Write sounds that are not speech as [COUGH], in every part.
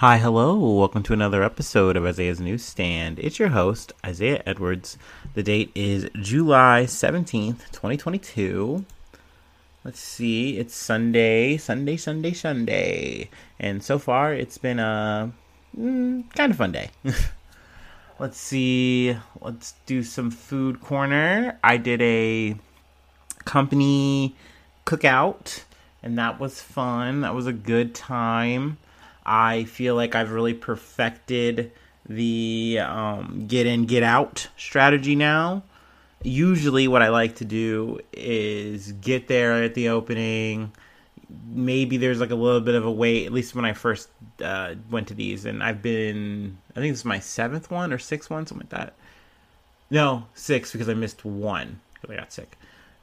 Hi, hello. Welcome to another episode of Isaiah's Newsstand. It's your host, Isaiah Edwards. The date is July 17th, 2022. Let's see. It's Sunday, Sunday, Sunday, Sunday. And so far, it's been a mm, kind of fun day. [LAUGHS] Let's see. Let's do some food corner. I did a company cookout, and that was fun. That was a good time. I feel like I've really perfected the um, get in, get out strategy now. Usually, what I like to do is get there at the opening. Maybe there's like a little bit of a wait, at least when I first uh, went to these. And I've been, I think this is my seventh one or sixth one, something like that. No, six because I missed one because I got sick.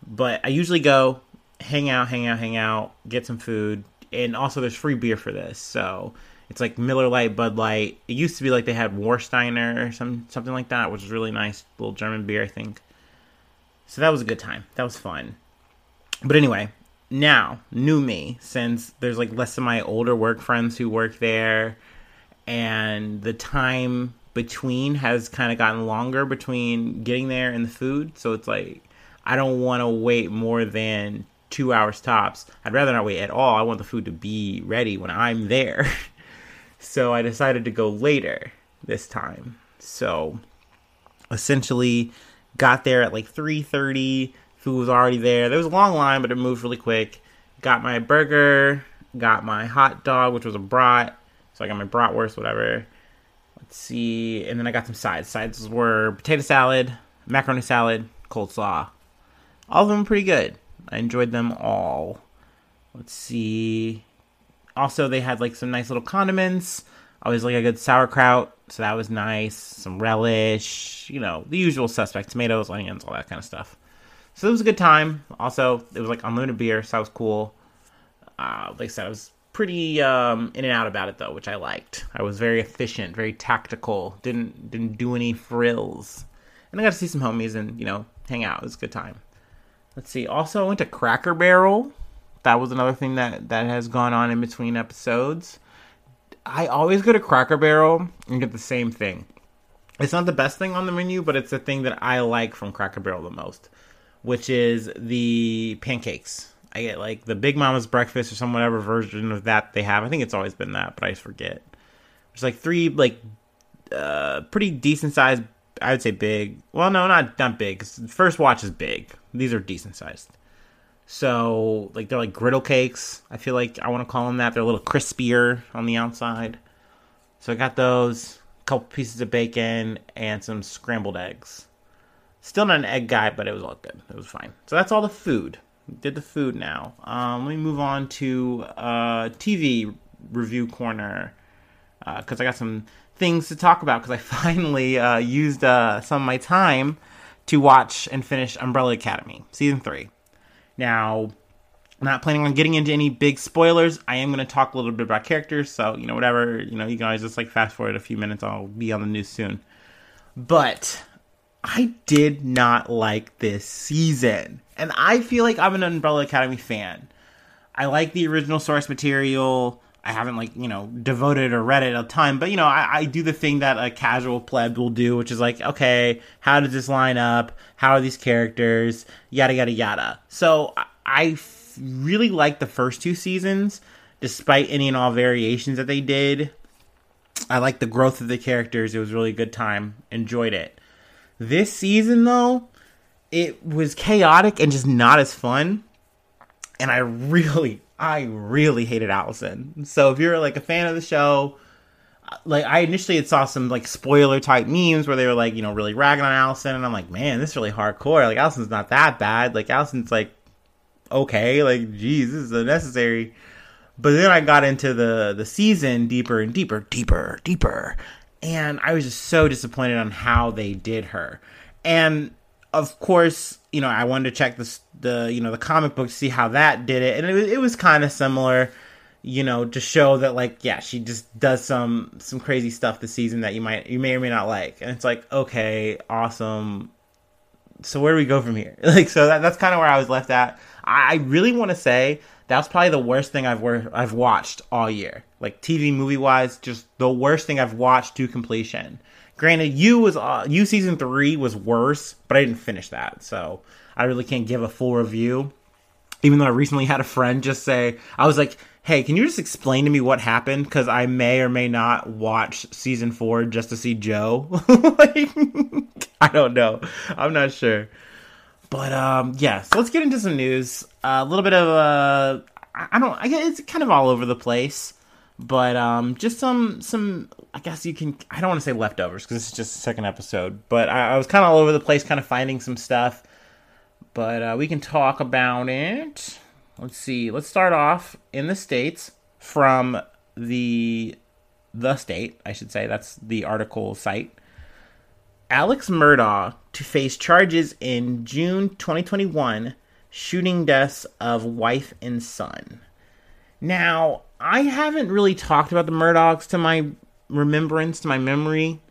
But I usually go hang out, hang out, hang out, get some food, and also there's free beer for this. So it's like Miller Lite, Bud Light. It used to be like they had Warsteiner or some something like that, which is really nice, little German beer, I think. So that was a good time. That was fun. But anyway, now new me since there's like less of my older work friends who work there, and the time between has kind of gotten longer between getting there and the food. So it's like I don't want to wait more than two hours tops. I'd rather not wait at all. I want the food to be ready when I'm there. [LAUGHS] so I decided to go later this time. So essentially got there at like 3:30. Food was already there. There was a long line, but it moved really quick. Got my burger, got my hot dog, which was a brat. So I got my bratwurst, whatever. Let's see, and then I got some sides. Sides were potato salad, macaroni salad, coleslaw. All of them pretty good. I enjoyed them all. Let's see. Also, they had like some nice little condiments. Always like a good sauerkraut, so that was nice. Some relish, you know, the usual suspect tomatoes, onions, all that kind of stuff. So it was a good time. Also, it was like unlimited beer, so that was cool. Uh, like I said, I was pretty um, in and out about it though, which I liked. I was very efficient, very tactical. Didn't didn't do any frills, and I got to see some homies and you know hang out. It was a good time. Let's see. Also, I went to Cracker Barrel. That was another thing that that has gone on in between episodes. I always go to Cracker Barrel and get the same thing. It's not the best thing on the menu, but it's the thing that I like from Cracker Barrel the most, which is the pancakes. I get like the Big Mama's breakfast or some whatever version of that they have. I think it's always been that, but I forget. There's like three like uh pretty decent sized I would say big. Well, no, not not big. First watch is big. These are decent sized. So like they're like griddle cakes. I feel like I want to call them that. They're a little crispier on the outside. So I got those, a couple pieces of bacon, and some scrambled eggs. Still not an egg guy, but it was all good. It was fine. So that's all the food. Did the food now. Um, let me move on to uh, TV review corner because uh, I got some things to talk about because I [LAUGHS] finally uh, used uh, some of my time to watch and finish Umbrella Academy season three. Now, I'm not planning on getting into any big spoilers. I am going to talk a little bit about characters, so you know whatever you know you always just like fast forward a few minutes. I'll be on the news soon. But I did not like this season, and I feel like I'm an Umbrella Academy fan. I like the original source material. I haven't like you know devoted or read it a ton, but you know I, I, do the thing that a casual pleb will do, which is like, okay, how does this line up? How are these characters? Yada yada yada. So I, I really like the first two seasons, despite any and all variations that they did. I like the growth of the characters. It was really good time. Enjoyed it. This season though, it was chaotic and just not as fun. And I [LAUGHS] really, I really hated Allison. So if you're like a fan of the show, like I initially had saw some like spoiler type memes where they were like, you know, really ragging on Allison, and I'm like, man, this is really hardcore. Like Allison's not that bad. Like Allison's like okay, like geez, this is unnecessary. But then I got into the the season deeper and deeper, deeper, deeper, and I was just so disappointed on how they did her. And of course, you know, I wanted to check the the you know the comic book to see how that did it, and it was it was kind of similar, you know, to show that like yeah, she just does some some crazy stuff this season that you might you may or may not like, and it's like okay, awesome. So where do we go from here? [LAUGHS] Like so that, that's kind of where I was left at. I really want to say That was probably the worst thing I've wor- I've watched all year. Like TV movie wise, just the worst thing I've watched to completion. Granted, you was uh, you season three was worse, but I didn't finish that, so I really can't give a full review. Even though I recently had a friend just say, I was like, "Hey, can you just explain to me what happened? Because I may or may not watch season four just to see Joe. [LAUGHS] like, I don't know. I'm not sure." But um, yeah, so let's get into some news. Uh, a little bit of uh, I don't. I guess it's kind of all over the place, but um, just some some. I guess you can. I don't want to say leftovers because this is just the second episode, but I, I was kind of all over the place, kind of finding some stuff. But uh, we can talk about it. Let's see. Let's start off in the states from the the state. I should say that's the article site. Alex Murdaugh to face charges in June 2021 shooting deaths of wife and son. Now, I haven't really talked about the Murdaughs to my remembrance, to my memory.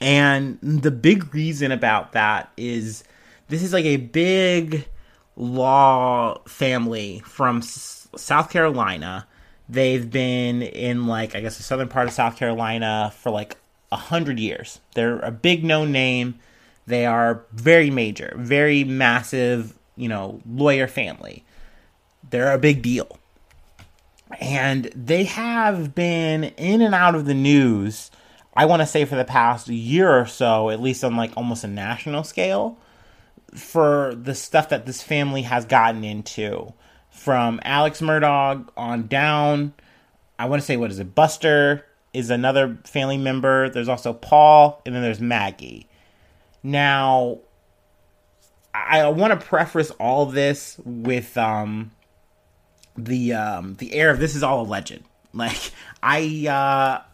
And the big reason about that is this is like a big law family from S- South Carolina. They've been in like I guess the southern part of South Carolina for like a hundred years. They're a big known name. They are very major, very massive you know, lawyer family. They're a big deal. And they have been in and out of the news, I want to say for the past year or so, at least on like almost a national scale, for the stuff that this family has gotten into. From Alex Murdaugh on down, I want to say, what is it? Buster is another family member. There's also Paul, and then there's Maggie. Now, I want to preface all this with um the um the air of this is all a legend. Like I uh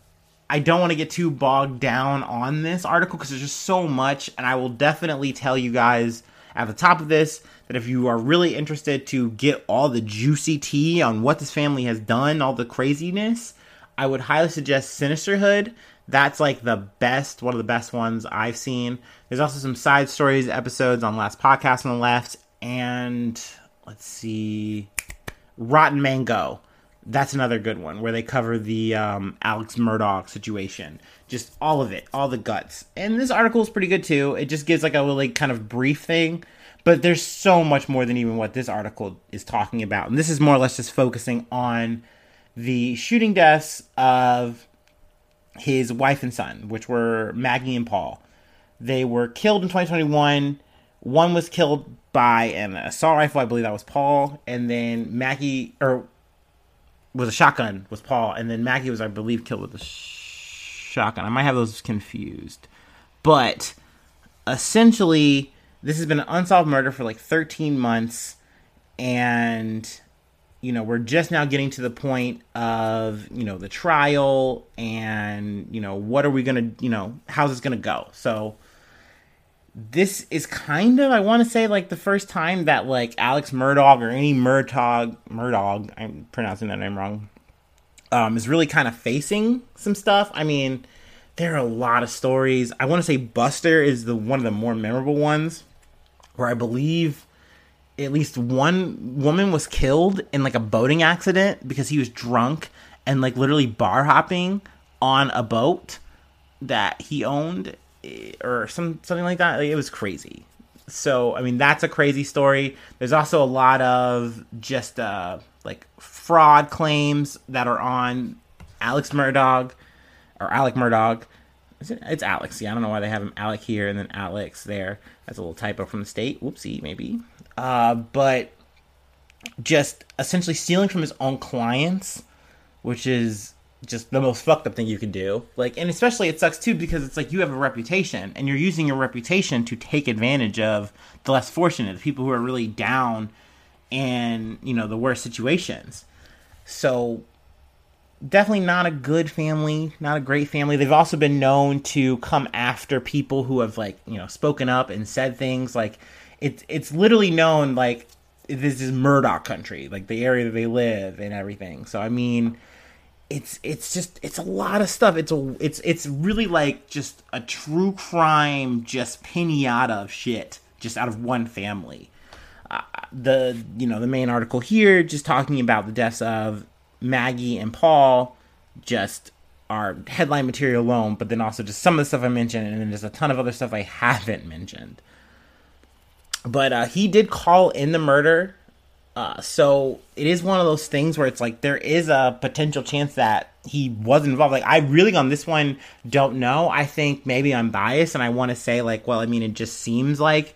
I don't want to get too bogged down on this article because there's just so much, and I will definitely tell you guys at the top of this that if you are really interested to get all the juicy tea on what this family has done, all the craziness, I would highly suggest Sinisterhood. That's like the best, one of the best ones I've seen. There's also some side stories episodes on Last Podcast on the left, and let's see, Rotten Mango. That's another good one where they cover the um, Alex Murdaugh situation. Just all of it, all the guts. And this article is pretty good too. It just gives like a really kind of brief thing, but there's so much more than even what this article is talking about. And this is more or less just focusing on the shooting deaths of his wife and son, which were Maggie and Paul. They were killed in 2021. One was killed by an assault rifle, I believe that was Paul, and then Maggie or was a shotgun was Paul, and then Maggie was, I believe, killed with a shotgun. I might have those confused, but essentially, this has been an unsolved murder for like 13 months, and you know, we're just now getting to the point of, you know, the trial and, you know, what are we to, you know, how's this to go? So this is kind of, I want to say, like the first time that, like, Alex Murdaugh or any Murdaugh, Murdaugh, I'm pronouncing that name wrong, um, is really kind of facing some stuff. I mean, there are a lot of stories. I want to say Buster is the one of the more memorable ones where I believe at least one woman was killed in like a boating accident because he was drunk and like literally bar hopping on a boat that he owned or some something like that. Like, it was crazy. So I mean that's a crazy story. There's also a lot of just uh like fraud claims that are on Alex Murdaugh or Alec Murdaugh. It, it's Alex. Yeah, I don't know why they have him Alec here and then Alex there. That's a little typo from the state. Whoopsie, maybe. Uh, but just essentially stealing from his own clients, which is just the most fucked up thing you can do. Like, and especially it sucks too because it's like you have a reputation and you're using your reputation to take advantage of the less fortunate, the people who are really down and, you know, the worst situations. So, definitely not a good family, not a great family. They've also been known to come after people who have, like, you know, spoken up and said things like, it's it's literally known like this is Murdaugh country, like the area that they live and everything. So I mean, it's it's just it's a lot of stuff. It's a it's it's really like just a true crime, just pinata of shit, just out of one family. Uh, the you know the main article here just talking about the deaths of Maggie and Paul just our headline material alone, but then also just some of the stuff I mentioned, and then there's a ton of other stuff I [LAUGHS] haven't mentioned. But uh, he did call in the murder, uh, so it is one of those things where it's like there is a potential chance that he was involved. Like I really on this one don't know. I think maybe I'm biased, and I want to say like, well, I mean, it just seems like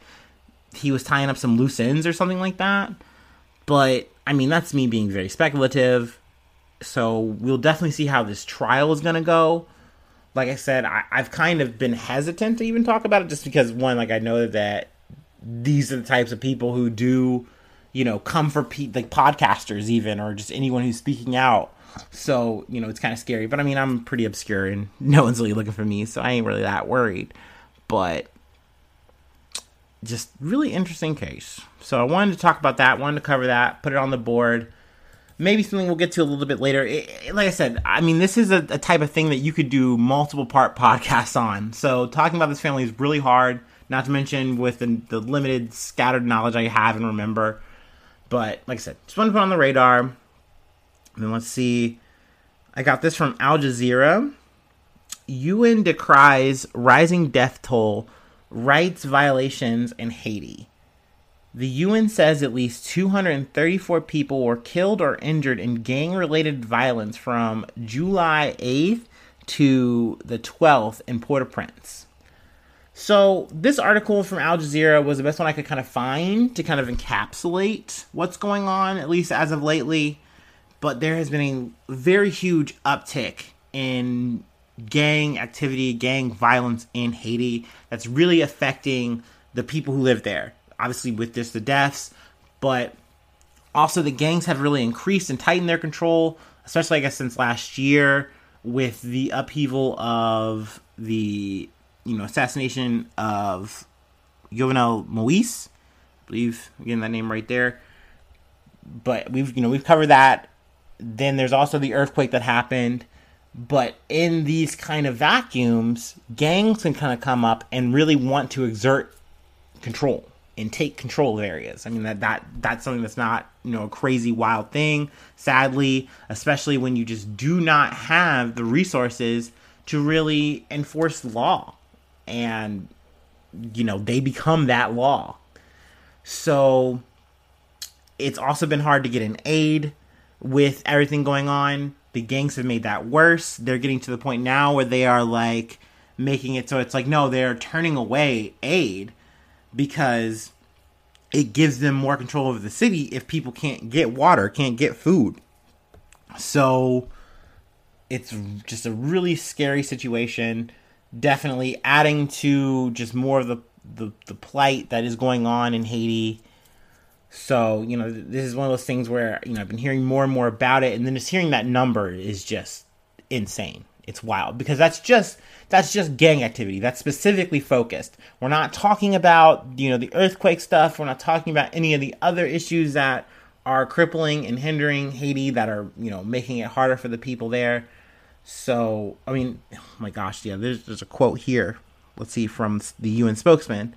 he was tying up some loose ends or something like that. But I mean, that's me being very speculative so we'll definitely see how this trial is going to go. Like I said, I, have kind of been hesitant to even talk about it just because, one, like I know that these are the types of people who do, you know, come for pe- like podcasters, even, or just anyone who's speaking out. So, you know, it's kind of scary. But I mean, I'm pretty obscure and [LAUGHS] no one's really looking for me, so I ain't really that worried. But just really interesting case. So I wanted to talk about that, wanted to cover that, put it on the board maybe something we'll get to a little bit later. It, like I said, I mean, this is a, a, type of thing that you could do multiple part [LAUGHS] podcasts on. So talking about this family is really hard. Not to mention with the, the limited scattered knowledge I have and remember. But like I said, just want to put on the radar. And then let's see. I got this from Al Jazeera. UN decries rising death toll, rights violations in Haiti. The UN says at least 234 people were killed or injured in gang related violence from July 8th to the 12th in Port au Prince. So, this article from Al Jazeera was the best one I could kind of find to kind of encapsulate what's going on, at least as of lately. But there has been a very huge uptick in gang activity, gang violence in Haiti that's really affecting the people who live there obviously with just the deaths, but also the gangs have really increased and tightened their control, especially I guess since last year with the upheaval of the you know assassination of Jovenel Moise. I believe getting that name right there. But we've you know we've covered that. Then there's also the earthquake that happened. But in these kind of vacuums, gangs can kind of come up and really want to exert control and take control of areas. I mean that that that's something that's not you know a crazy wild thing. Sadly, especially when you just do not have the resources to really enforce law, and you know they become that law. So it's also been hard to get an aid with everything going on. The gangs have made that worse. They're getting to the point now where they are like making it so it's like no, they're turning away aid because it gives them more control over the city if people can't get water, can't get food. So it's just a really scary situation. Definitely adding to just more of the, the, the plight that is going on in Haiti. So, you know, this is one of those things where, you know, I've been hearing more and more about it, and then just hearing that number is just insane. It's wild because that's just that's just gang activity. That's specifically focused. We're not talking about, you know, the earthquake stuff. We're not talking about any of the other issues that are crippling and hindering Haiti that are, you know, making it harder for the people there. So, I mean, oh my gosh, yeah, there's, there's a quote here. Let's see from the UN spokesman.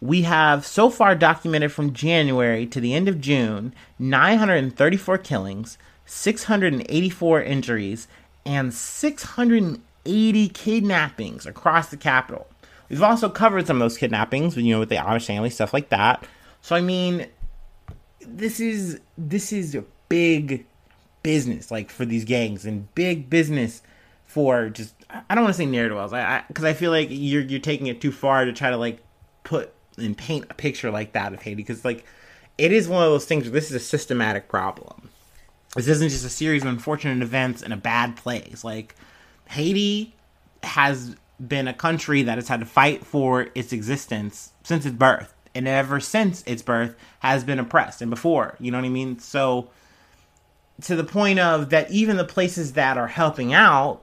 We have so far documented from January to the end of June 934 killings, 684 injuries, and 680 kidnappings across the capital. We've also covered some of those kidnappings, you know, with the Amish family, stuff like that. So I mean, this is this is a big business, like for these gangs, and big business for just I don't want to say narrative wells, I because I, I feel like you're you're taking it too far to try to like put and paint a picture like that of Haiti, because like it is one of those things where this is a systematic problem. This isn't just a series of unfortunate events in a bad place, like Haiti has been a country that has had to fight for its existence since its birth and ever since its birth has been oppressed and before you know what i mean so to the point of that even the places that are helping out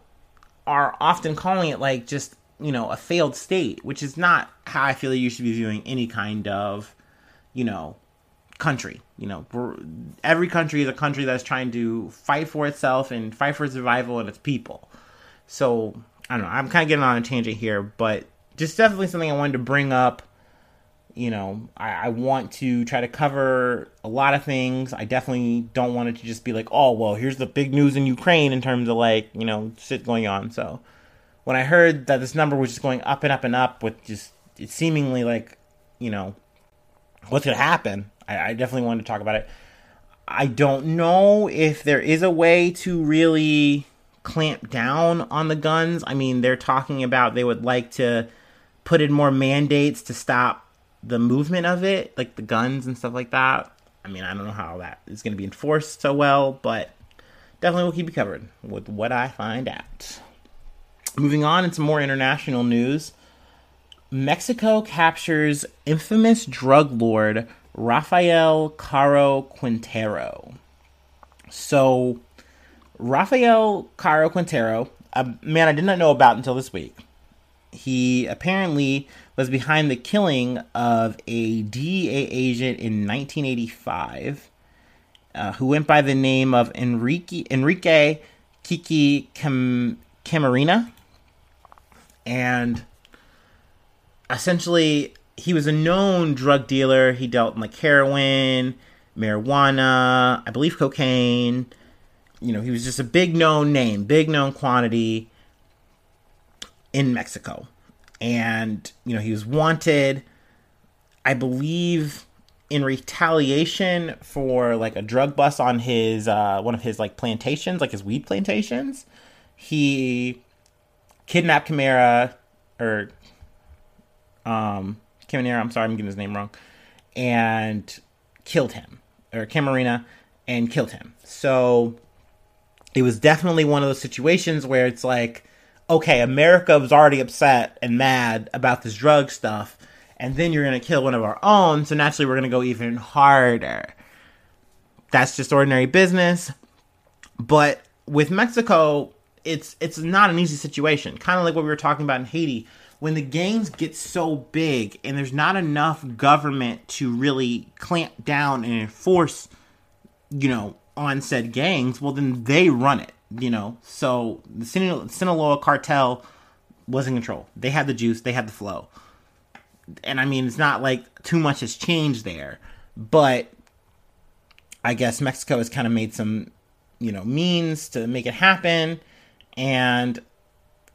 are often calling it like just you know a failed state which is not how i feel you should be viewing any kind of you know country you know every country is a country that's trying to fight for itself and fight for survival and its people so I don't know. I'm kind of getting on a tangent here, but just definitely something I wanted to bring up. You know, I, I, want to try to cover a lot of things. I definitely don't want it to just be like, oh, well, here's the big news in Ukraine in terms of like, you know, shit going on. So when I heard that this number was just going up and up and up with just it seemingly like, you know, what's going to happen, I, I definitely wanted to talk about it. I don't know if there is a way to really clamp down on the guns. I mean, they're talking about they would like to put in more mandates to stop the movement of it, like the guns and stuff like that. I mean, I don't know how that is going to be enforced so well, but definitely we'll keep you covered with what I find out. Moving on into more international news. Mexico captures infamous drug lord Rafael Caro Quintero. So, Rafael Caro Quintero, a man I did not know about until this week, he apparently was behind the killing of a DEA agent in 1985 uh, who went by the name of Enrique, Enrique Kiki Cam- Camarena. And essentially, he was a known drug dealer. He dealt in like heroin, marijuana, I believe cocaine. You know, he was just a big known name, big known quantity in Mexico. And, you know, he was wanted, I believe, in retaliation for like a drug bust on his uh one of his like plantations, like his weed plantations. He kidnapped Camara or um Camarena, I'm sorry, I'm getting his name wrong, and killed him. Or Camarena and killed him. So it was definitely one of those situations where it's like okay, America was already upset and mad about this drug stuff, and then you're going to kill one of our own, so naturally we're going to go even harder. That's just ordinary business. But with Mexico, it's it's not an easy situation. Kind of like what we were talking about in Haiti. When the gangs get so big and there's not enough government to really clamp down and enforce, you know, on said gangs, well then they run it you know, so the Sinaloa cartel was in control. They had the juice, they had the flow. And I mean, it's not like too much has changed there, but I guess Mexico has kind of made some, you know, means to make it happen. And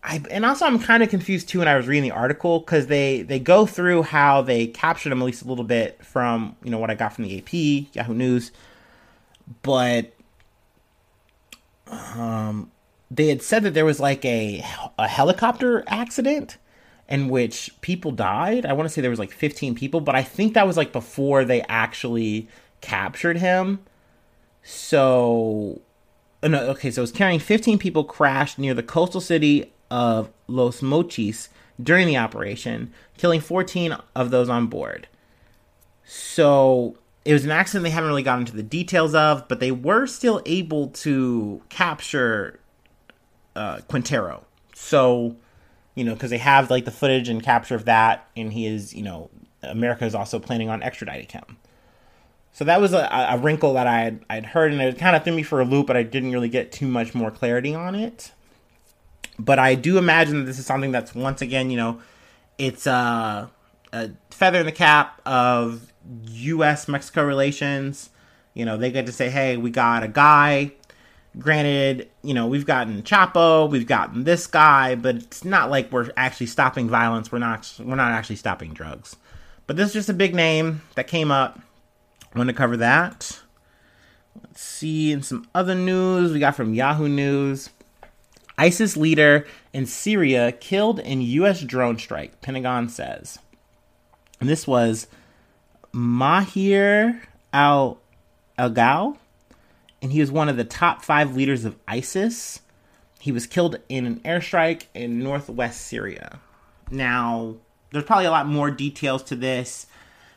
I and also I'm kind of confused too when I was reading the article because they they go through how they captured him at least a little bit from you know what I got from the AP Yahoo News, but um, they had said that there was like a a helicopter accident in which people died. I want to say there was like 15 people, but I think that was like before they actually captured him. So, oh, no, okay, so it was carrying 15 people crashed near the coastal city of Los Mochis during the operation, killing 14 of those on board. So, it was an accident they haven't really gotten into the details of, but they were still able to capture uh, Quintero. So, you know, because they have like the footage and capture of that, and he is, you know, America is also planning on extraditing him. So that was a, a wrinkle that I had I'd heard, and it kind of threw me for a loop, but I didn't really get too much more clarity on it. But I do imagine that this is something that's once again, you know, it's uh, a feather in the cap of U.S. Mexico relations. You know, they get to say, hey, we got a guy. Granted, you know, we've gotten Chapo, we've gotten this guy, but it's not like we're actually stopping violence. We're not. We're not actually stopping drugs. But this is just a big name that came up. I want to cover that. Let's see. In some other news, we got from Yahoo News. ISIS leader in Syria killed in U.S. drone strike, Pentagon says. And this was Mahir al Algal, and he was one of the top five leaders of ISIS. He was killed in an airstrike in northwest Syria. Now, there's probably a lot more details to this,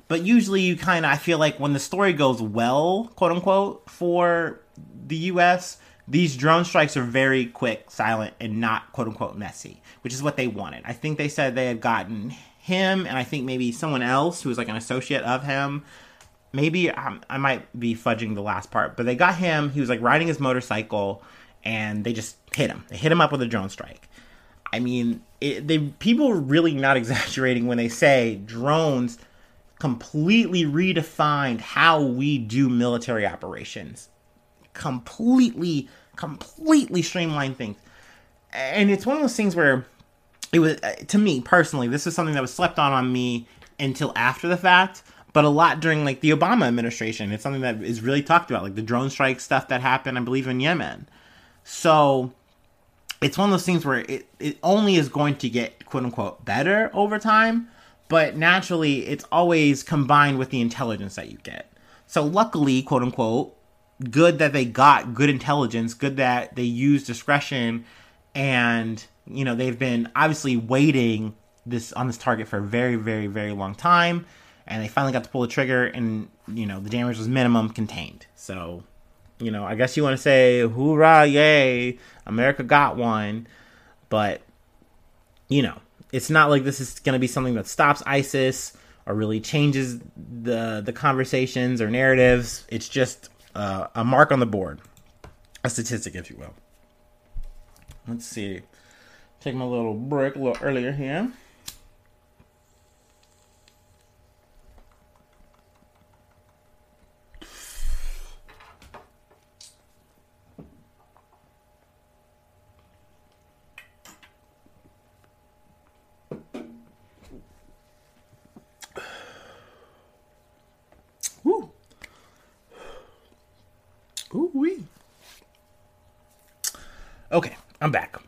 but usually you kind of, I feel like when the story goes well, quote unquote, for the US, these drone strikes are very quick, silent, and not quote unquote messy, which is what they wanted. I think they said they had gotten him and I think maybe someone else who was like an associate of him. Maybe um, I might be fudging the last part, but they got him. He was like riding his motorcycle, and they just hit him. They hit him up with a drone strike. I mean, it, they people are really not [LAUGHS] exaggerating when they say drones completely redefined how we do military operations. Completely, completely streamlined things. And it's one of those things where it was, uh, to me personally, this is something that was slept on on me until after the fact but a lot during like the Obama administration. It's something that is really talked about, like the drone strike stuff that happened, I believe, in Yemen. So it's one of those things where it, it only is going to get quote unquote better over time, but naturally it's always combined with the intelligence that you get. So luckily, quote unquote, good that they got good intelligence, good that they used discretion and you know they've been obviously waiting this on this target for a very, very, very long time and they finally got to pull the trigger, and you know the damage was minimum contained. So, you know, I guess you want to say hoorah, yay, America got one, but you know, it's not like this is going to be something that stops ISIS or really changes the the conversations or narratives. It's just uh, a mark on the board, a statistic, if you will. Let's see. Take my little break a little earlier here. Ooh wee. Okay, I'm back.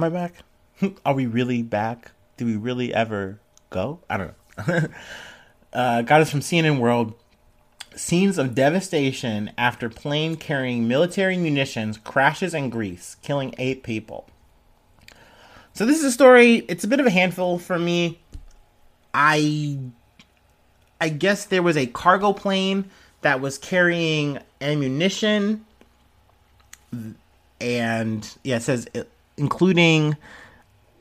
Am I back? [LAUGHS] Are we really back? Do we really ever go? I don't know. [LAUGHS] uh, got us from CNN World. Scenes of devastation after plane carrying military munitions crashes in Greece, killing eight people. So this is a story. It's a bit of a handful for me. I I guess there was a cargo plane that was carrying ammunition and yeah it says uh, including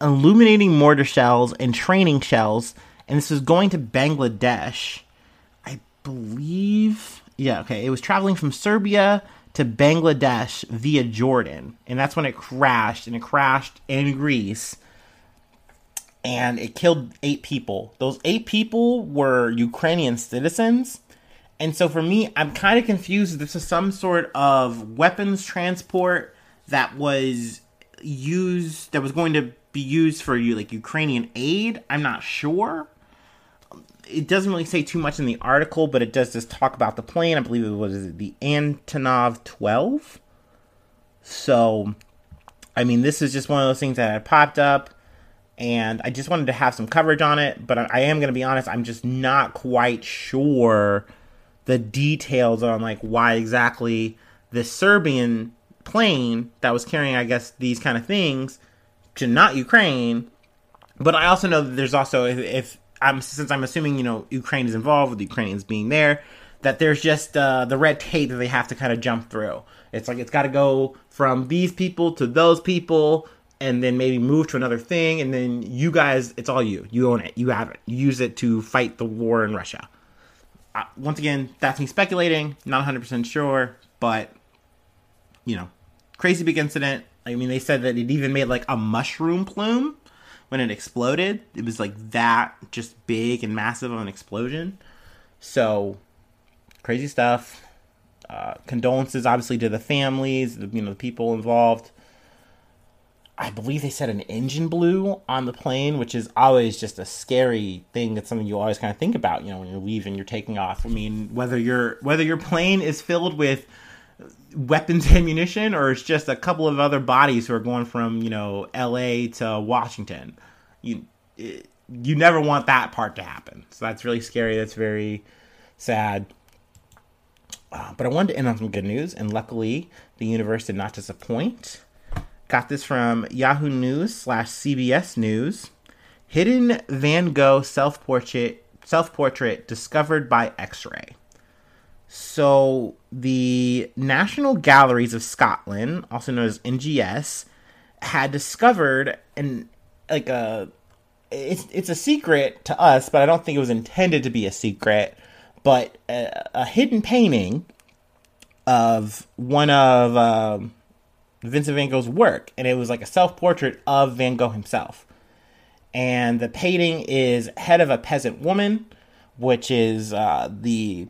illuminating mortar shells and training shells and this was going to bangladesh i believe yeah okay it was traveling from serbia to bangladesh via jordan and that's when it crashed and it crashed in greece and it killed eight people those eight people were ukrainian citizens and so for me, I'm kind of confused. This is some sort of weapons transport that was used, that was going to be used for you, like Ukrainian aid. I'm not sure. It doesn't really say too much in the article, but it does just talk about the plane. I believe it was the Antonov 12. So, I mean, this is just one of those things that had popped up, and I just wanted to have some coverage on it. But I am going to be honest, I'm just not quite sure the details on like why exactly the Serbian plane that was carrying, I guess, these kind of things to not Ukraine. But I also know that there's also if, if I'm since I'm assuming you know Ukraine is involved with the Ukrainians being there, that there's just uh, the red tape that they have to kind of jump through. It's like it's got to go from these people to those people, and then maybe move to another thing, and then you guys, it's all you. You own it. You have it. You use it to fight the war in Russia once again, that's me speculating. Not 100% sure, but you know, crazy big incident. I mean, they said that it even made like a mushroom plume when it exploded. It was like that, just big and massive of an explosion. So, crazy stuff. Uh, condolences, obviously, to the families, you know, the people involved. I believe they said an engine blew on the plane, which is always just a scary thing. It's something you always kind of think about, you know, when you're leaving, you're taking off. I mean, whether your whether your plane is filled with weapons [LAUGHS] ammunition or it's just a couple of other bodies who are going from you know L.A. to Washington, you you never want that part to happen. So that's really scary. That's very sad. Uh, but I wanted to end on some good news, and luckily the universe did not disappoint. Got this from Yahoo News slash CBS News. Hidden Van Gogh self portrait self portrait discovered by X-ray. So the National Galleries of Scotland, also known as NGS, had discovered and like a it's it's a secret to us, but I don't think it was intended to be a secret. But a, a hidden painting of one of um, Vincent Van Gogh's work, and it was like a self portrait of Van Gogh himself. And the painting is Head of a Peasant Woman, which is uh, the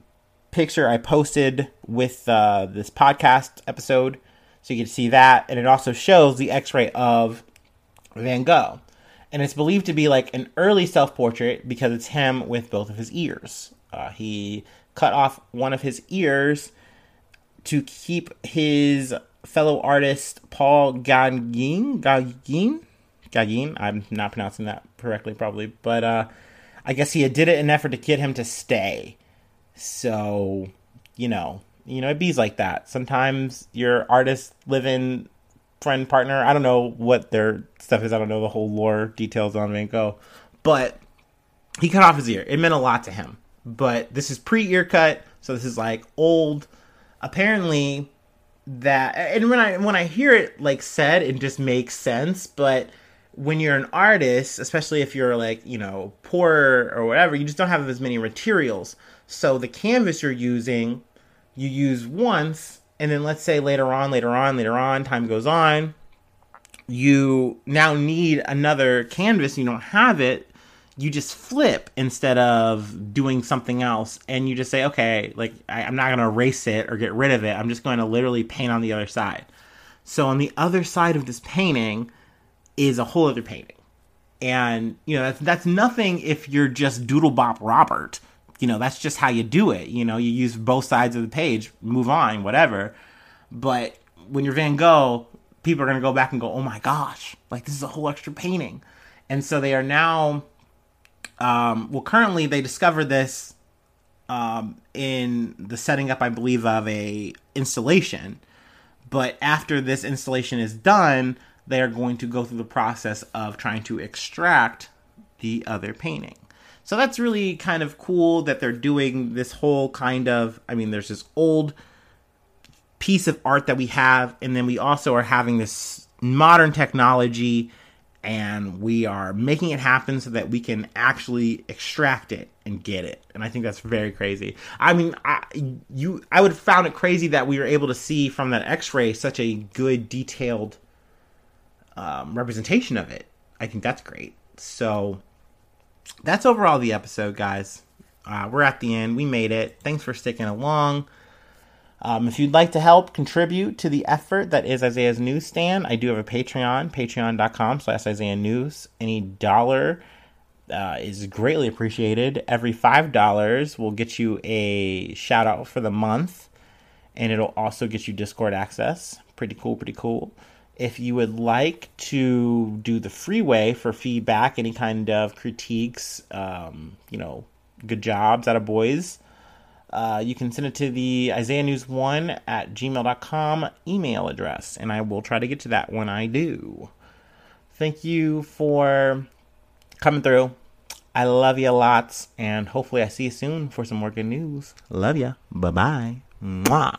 picture I posted with uh, this podcast episode. So you can see that. And it also shows the x ray of Van Gogh. And it's believed to be like an early self portrait because it's him with both of his ears. Uh, he cut off one of his ears to keep his fellow artist Paul Gauguin, Gauguin, Gauguin. I'm not pronouncing that correctly, probably, but uh, I guess he did it in an effort to get him to stay. So, you know, you know, it bees like that. Sometimes your artist living friend partner. I don't know what their stuff is. I don't know the whole lore details on Van Gogh, but he cut off his ear. It meant a lot to him. But this is pre ear cut, so this is like old. Apparently, that and when I when I hear it like said, it just makes sense. But when you're an artist, especially if you're like you know poor or whatever, you just don't have as many materials. So the canvas you're using, you use once, and then let's say later on, later on, later on, time goes on, you now need another canvas. You don't have it you just flip instead of doing something else and you just say okay like I, am not going to erase it or get rid of it i'm just going to literally paint on the other side so on the other side of this painting is a whole other painting and you know that's, that's nothing if you're just doodle bop robert you know that's just how you do it you know you use both sides of the page move on whatever but when you're van gogh people are going to go back and go oh my gosh like this is a whole extra painting and so they are now um, well, currently they discovered this um, in the setting up, I believe, of a installation. But after this installation is done, they are going to go through the process of trying to extract the other painting. So that's really kind of cool that they're doing this whole kind of. I mean, there's this old piece of art that we have, and then we also are having this modern technology and we are making it happen so that we can actually extract it and get it. And i think that's very crazy. I mean i you i would have found it crazy that we were able to see from that x-ray such a good detailed um, representation of it. I think that's great. So that's overall the episode guys uh, we're at the end we made it thanks for sticking along um, if you'd like to help contribute to the effort that is Isaiah's Newsstand, I do have a Patreon, patreon.com slash Isaiah News. Any dollar uh, is greatly appreciated. Every $5 will get you a shout out for the month, and it'll also get you Discord access. Pretty cool, pretty cool. If you would like to do the freeway for feedback, any kind of critiques, um, you know, good jobs out of boys, uh, you can send it to the Isaiah News 1 at gmail.com email address, and I will try to get to that when I do. Thank you for coming through. I love you lots, and hopefully I see you soon for some more good news. Love ya. Bye bye. Mwah.